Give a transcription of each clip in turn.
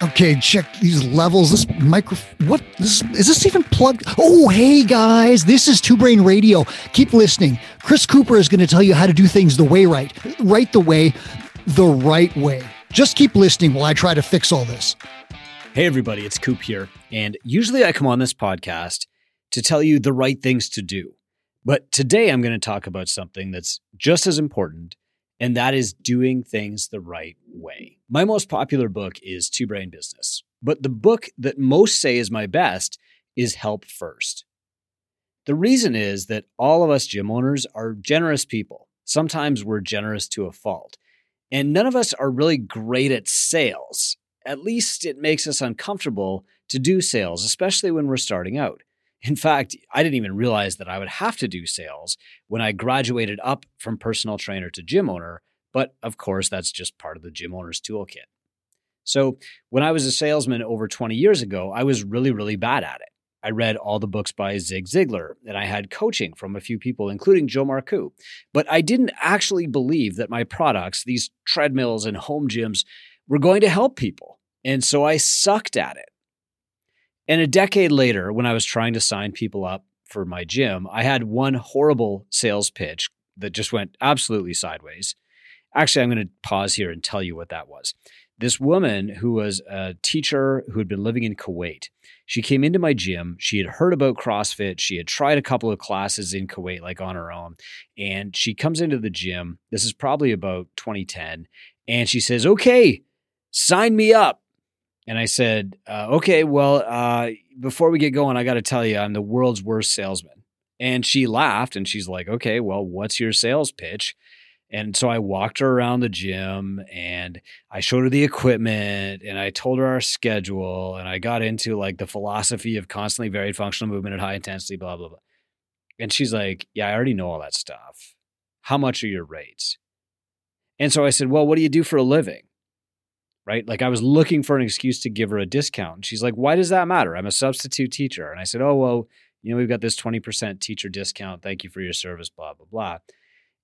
Okay, check these levels. This micro, what? This is this even plugged? Oh, hey guys, this is Two Brain Radio. Keep listening. Chris Cooper is going to tell you how to do things the way right, right the way, the right way. Just keep listening while I try to fix all this. Hey everybody, it's Coop here, and usually I come on this podcast to tell you the right things to do. But today I'm going to talk about something that's just as important and that is doing things the right way. My most popular book is Two Brain Business, but the book that most say is my best is Help First. The reason is that all of us gym owners are generous people. Sometimes we're generous to a fault. And none of us are really great at sales. At least it makes us uncomfortable to do sales, especially when we're starting out. In fact, I didn't even realize that I would have to do sales when I graduated up from personal trainer to gym owner. But of course, that's just part of the gym owner's toolkit. So when I was a salesman over 20 years ago, I was really, really bad at it. I read all the books by Zig Ziglar and I had coaching from a few people, including Joe Marcoux. But I didn't actually believe that my products, these treadmills and home gyms, were going to help people. And so I sucked at it. And a decade later, when I was trying to sign people up for my gym, I had one horrible sales pitch that just went absolutely sideways. Actually, I'm going to pause here and tell you what that was. This woman who was a teacher who had been living in Kuwait, she came into my gym. She had heard about CrossFit. She had tried a couple of classes in Kuwait, like on her own. And she comes into the gym. This is probably about 2010. And she says, Okay, sign me up. And I said, uh, okay, well, uh, before we get going, I got to tell you, I'm the world's worst salesman. And she laughed and she's like, okay, well, what's your sales pitch? And so I walked her around the gym and I showed her the equipment and I told her our schedule and I got into like the philosophy of constantly varied functional movement at high intensity, blah, blah, blah. And she's like, yeah, I already know all that stuff. How much are your rates? And so I said, well, what do you do for a living? Right? Like I was looking for an excuse to give her a discount. And she's like, why does that matter? I'm a substitute teacher. And I said, oh, well, you know, we've got this 20% teacher discount. Thank you for your service, blah, blah, blah.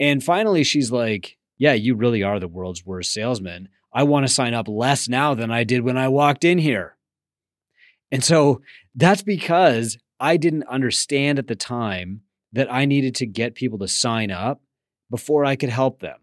And finally, she's like, yeah, you really are the world's worst salesman. I want to sign up less now than I did when I walked in here. And so that's because I didn't understand at the time that I needed to get people to sign up before I could help them.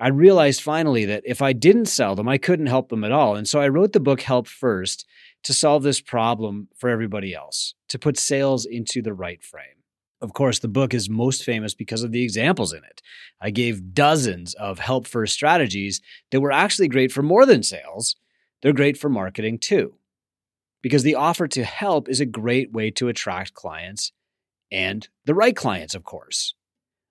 I realized finally that if I didn't sell them, I couldn't help them at all. And so I wrote the book Help First to solve this problem for everybody else, to put sales into the right frame. Of course, the book is most famous because of the examples in it. I gave dozens of help first strategies that were actually great for more than sales. They're great for marketing too. Because the offer to help is a great way to attract clients and the right clients, of course.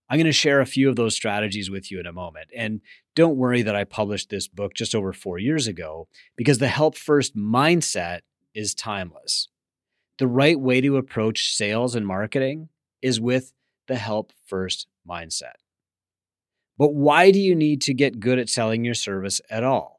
I'm going to share a few of those strategies with you in a moment. And don't worry that I published this book just over four years ago, because the help first mindset is timeless. The right way to approach sales and marketing is with the help first mindset. But why do you need to get good at selling your service at all?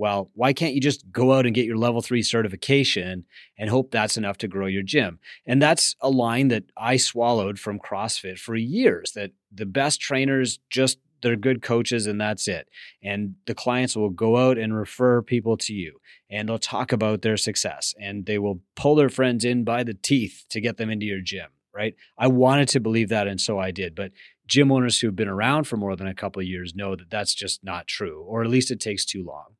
Well, why can't you just go out and get your level three certification and hope that's enough to grow your gym? And that's a line that I swallowed from CrossFit for years that the best trainers just they're good coaches and that's it. And the clients will go out and refer people to you and they'll talk about their success and they will pull their friends in by the teeth to get them into your gym, right? I wanted to believe that and so I did. But gym owners who've been around for more than a couple of years know that that's just not true, or at least it takes too long.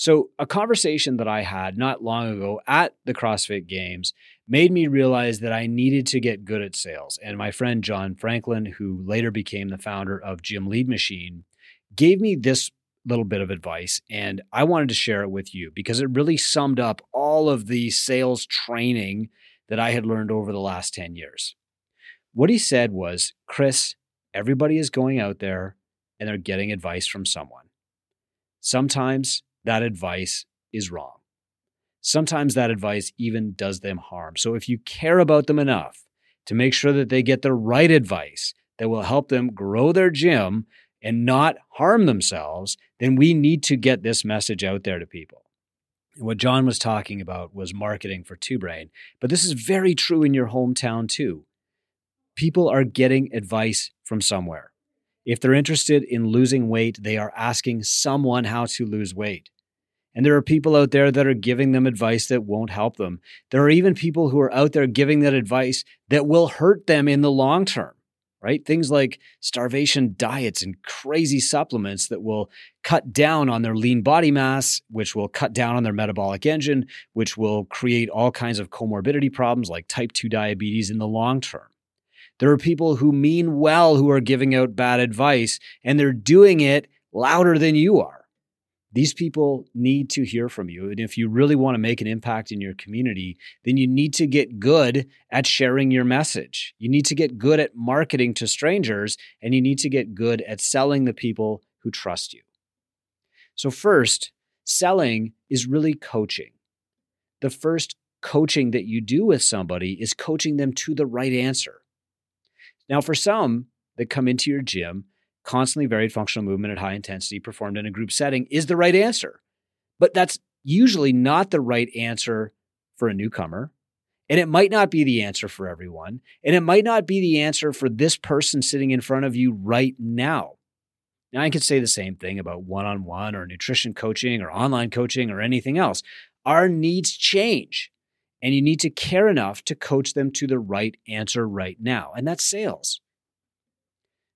So, a conversation that I had not long ago at the CrossFit Games made me realize that I needed to get good at sales. And my friend John Franklin, who later became the founder of Gym Lead Machine, gave me this little bit of advice. And I wanted to share it with you because it really summed up all of the sales training that I had learned over the last 10 years. What he said was Chris, everybody is going out there and they're getting advice from someone. Sometimes that advice is wrong. Sometimes that advice even does them harm. So if you care about them enough to make sure that they get the right advice that will help them grow their gym and not harm themselves, then we need to get this message out there to people. And what John was talking about was marketing for Two Brain, but this is very true in your hometown too. People are getting advice from somewhere. If they're interested in losing weight, they are asking someone how to lose weight. And there are people out there that are giving them advice that won't help them. There are even people who are out there giving that advice that will hurt them in the long term, right? Things like starvation diets and crazy supplements that will cut down on their lean body mass, which will cut down on their metabolic engine, which will create all kinds of comorbidity problems like type 2 diabetes in the long term. There are people who mean well who are giving out bad advice and they're doing it louder than you are these people need to hear from you. And if you really want to make an impact in your community, then you need to get good at sharing your message. You need to get good at marketing to strangers, and you need to get good at selling the people who trust you. So, first, selling is really coaching. The first coaching that you do with somebody is coaching them to the right answer. Now, for some that come into your gym, constantly varied functional movement at high intensity performed in a group setting is the right answer. But that's usually not the right answer for a newcomer. And it might not be the answer for everyone. And it might not be the answer for this person sitting in front of you right now. Now, I could say the same thing about one on one or nutrition coaching or online coaching or anything else. Our needs change, and you need to care enough to coach them to the right answer right now. And that's sales.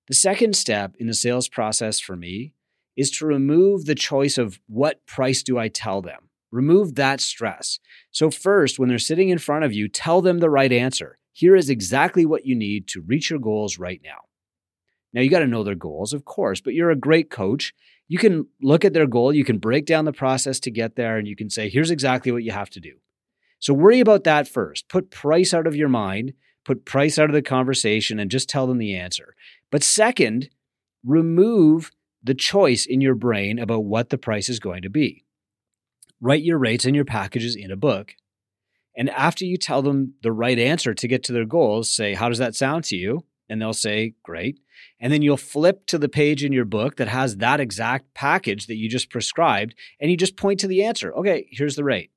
The second step in the sales process for me is to remove the choice of what price do I tell them? Remove that stress. So, first, when they're sitting in front of you, tell them the right answer. Here is exactly what you need to reach your goals right now. Now, you got to know their goals, of course, but you're a great coach. You can look at their goal, you can break down the process to get there, and you can say, here's exactly what you have to do. So, worry about that first. Put price out of your mind, put price out of the conversation, and just tell them the answer. But second, remove the choice in your brain about what the price is going to be. Write your rates and your packages in a book. And after you tell them the right answer to get to their goals, say, How does that sound to you? And they'll say, Great. And then you'll flip to the page in your book that has that exact package that you just prescribed, and you just point to the answer. Okay, here's the rate.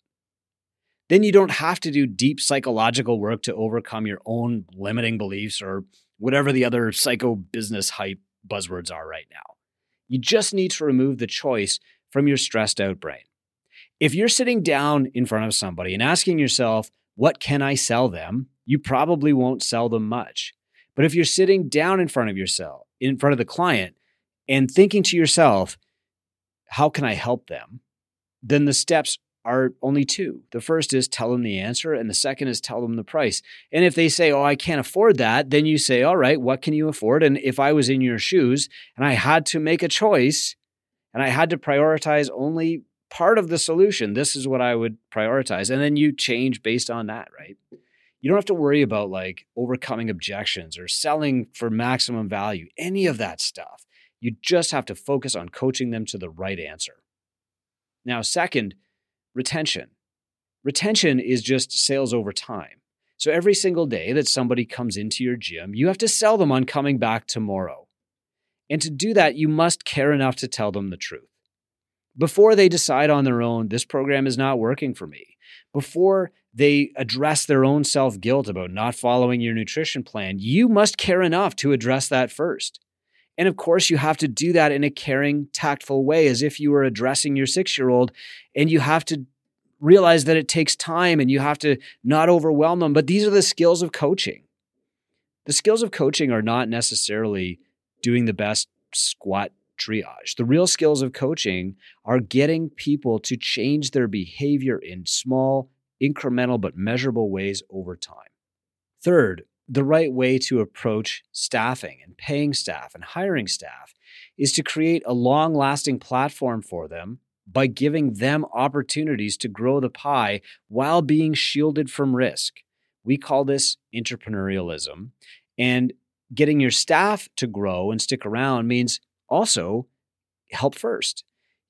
Then you don't have to do deep psychological work to overcome your own limiting beliefs or whatever the other psycho business hype buzzwords are right now. You just need to remove the choice from your stressed out brain. If you're sitting down in front of somebody and asking yourself, what can I sell them? You probably won't sell them much. But if you're sitting down in front of yourself, in front of the client, and thinking to yourself, how can I help them? Then the steps are only two. The first is tell them the answer, and the second is tell them the price. And if they say, Oh, I can't afford that, then you say, All right, what can you afford? And if I was in your shoes and I had to make a choice and I had to prioritize only part of the solution, this is what I would prioritize. And then you change based on that, right? You don't have to worry about like overcoming objections or selling for maximum value, any of that stuff. You just have to focus on coaching them to the right answer. Now, second, retention. Retention is just sales over time. So every single day that somebody comes into your gym, you have to sell them on coming back tomorrow. And to do that, you must care enough to tell them the truth. Before they decide on their own, this program is not working for me. Before they address their own self guilt about not following your nutrition plan, you must care enough to address that first. And of course, you have to do that in a caring, tactful way, as if you were addressing your six year old. And you have to realize that it takes time and you have to not overwhelm them. But these are the skills of coaching. The skills of coaching are not necessarily doing the best squat triage. The real skills of coaching are getting people to change their behavior in small, incremental, but measurable ways over time. Third, the right way to approach staffing and paying staff and hiring staff is to create a long lasting platform for them by giving them opportunities to grow the pie while being shielded from risk. We call this entrepreneurialism. And getting your staff to grow and stick around means also help first.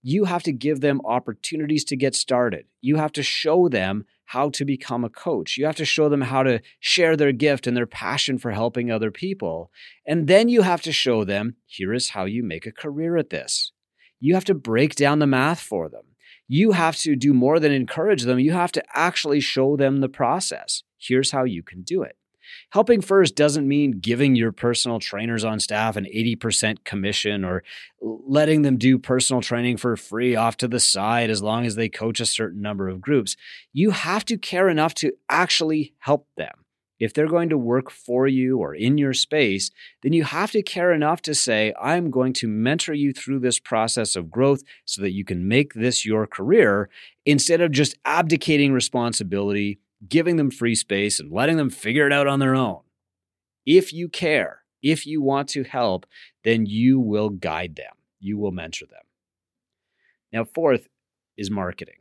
You have to give them opportunities to get started. You have to show them how to become a coach. You have to show them how to share their gift and their passion for helping other people. And then you have to show them here is how you make a career at this. You have to break down the math for them. You have to do more than encourage them. You have to actually show them the process. Here's how you can do it. Helping first doesn't mean giving your personal trainers on staff an 80% commission or letting them do personal training for free off to the side as long as they coach a certain number of groups. You have to care enough to actually help them. If they're going to work for you or in your space, then you have to care enough to say, I'm going to mentor you through this process of growth so that you can make this your career instead of just abdicating responsibility, giving them free space, and letting them figure it out on their own. If you care, if you want to help, then you will guide them, you will mentor them. Now, fourth is marketing.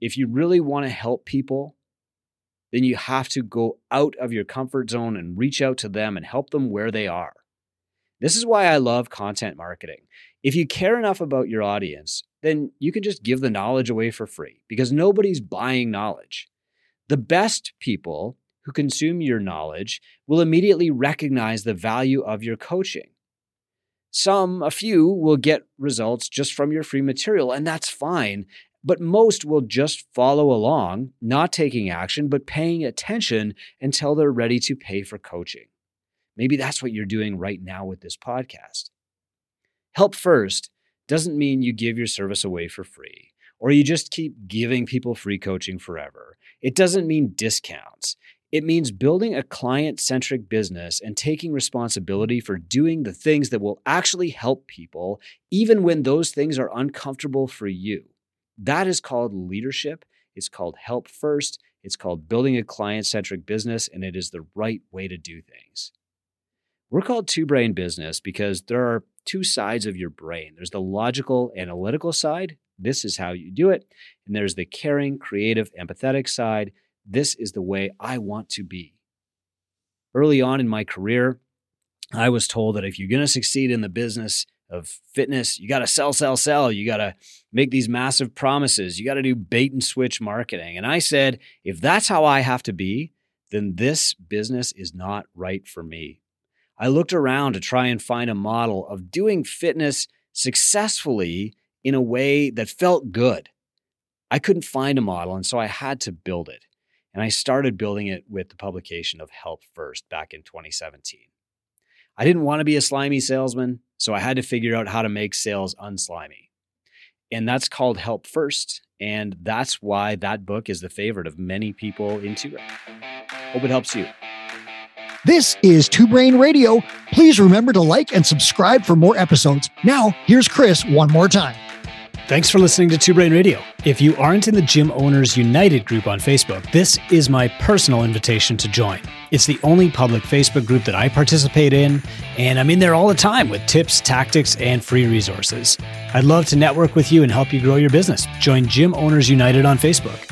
If you really want to help people, then you have to go out of your comfort zone and reach out to them and help them where they are. This is why I love content marketing. If you care enough about your audience, then you can just give the knowledge away for free because nobody's buying knowledge. The best people who consume your knowledge will immediately recognize the value of your coaching. Some, a few, will get results just from your free material, and that's fine. But most will just follow along, not taking action, but paying attention until they're ready to pay for coaching. Maybe that's what you're doing right now with this podcast. Help first doesn't mean you give your service away for free or you just keep giving people free coaching forever. It doesn't mean discounts. It means building a client centric business and taking responsibility for doing the things that will actually help people, even when those things are uncomfortable for you. That is called leadership. It's called help first. It's called building a client centric business, and it is the right way to do things. We're called two brain business because there are two sides of your brain there's the logical, analytical side. This is how you do it. And there's the caring, creative, empathetic side. This is the way I want to be. Early on in my career, I was told that if you're going to succeed in the business, of fitness. You got to sell, sell, sell. You got to make these massive promises. You got to do bait and switch marketing. And I said, if that's how I have to be, then this business is not right for me. I looked around to try and find a model of doing fitness successfully in a way that felt good. I couldn't find a model, and so I had to build it. And I started building it with the publication of Help First back in 2017. I didn't want to be a slimy salesman, so I had to figure out how to make sales unslimy. And that's called Help First. And that's why that book is the favorite of many people in Two Brain. Hope it helps you. This is Two Brain Radio. Please remember to like and subscribe for more episodes. Now, here's Chris one more time. Thanks for listening to Two Brain Radio. If you aren't in the Gym Owners United group on Facebook, this is my personal invitation to join. It's the only public Facebook group that I participate in, and I'm in there all the time with tips, tactics, and free resources. I'd love to network with you and help you grow your business. Join Gym Owners United on Facebook.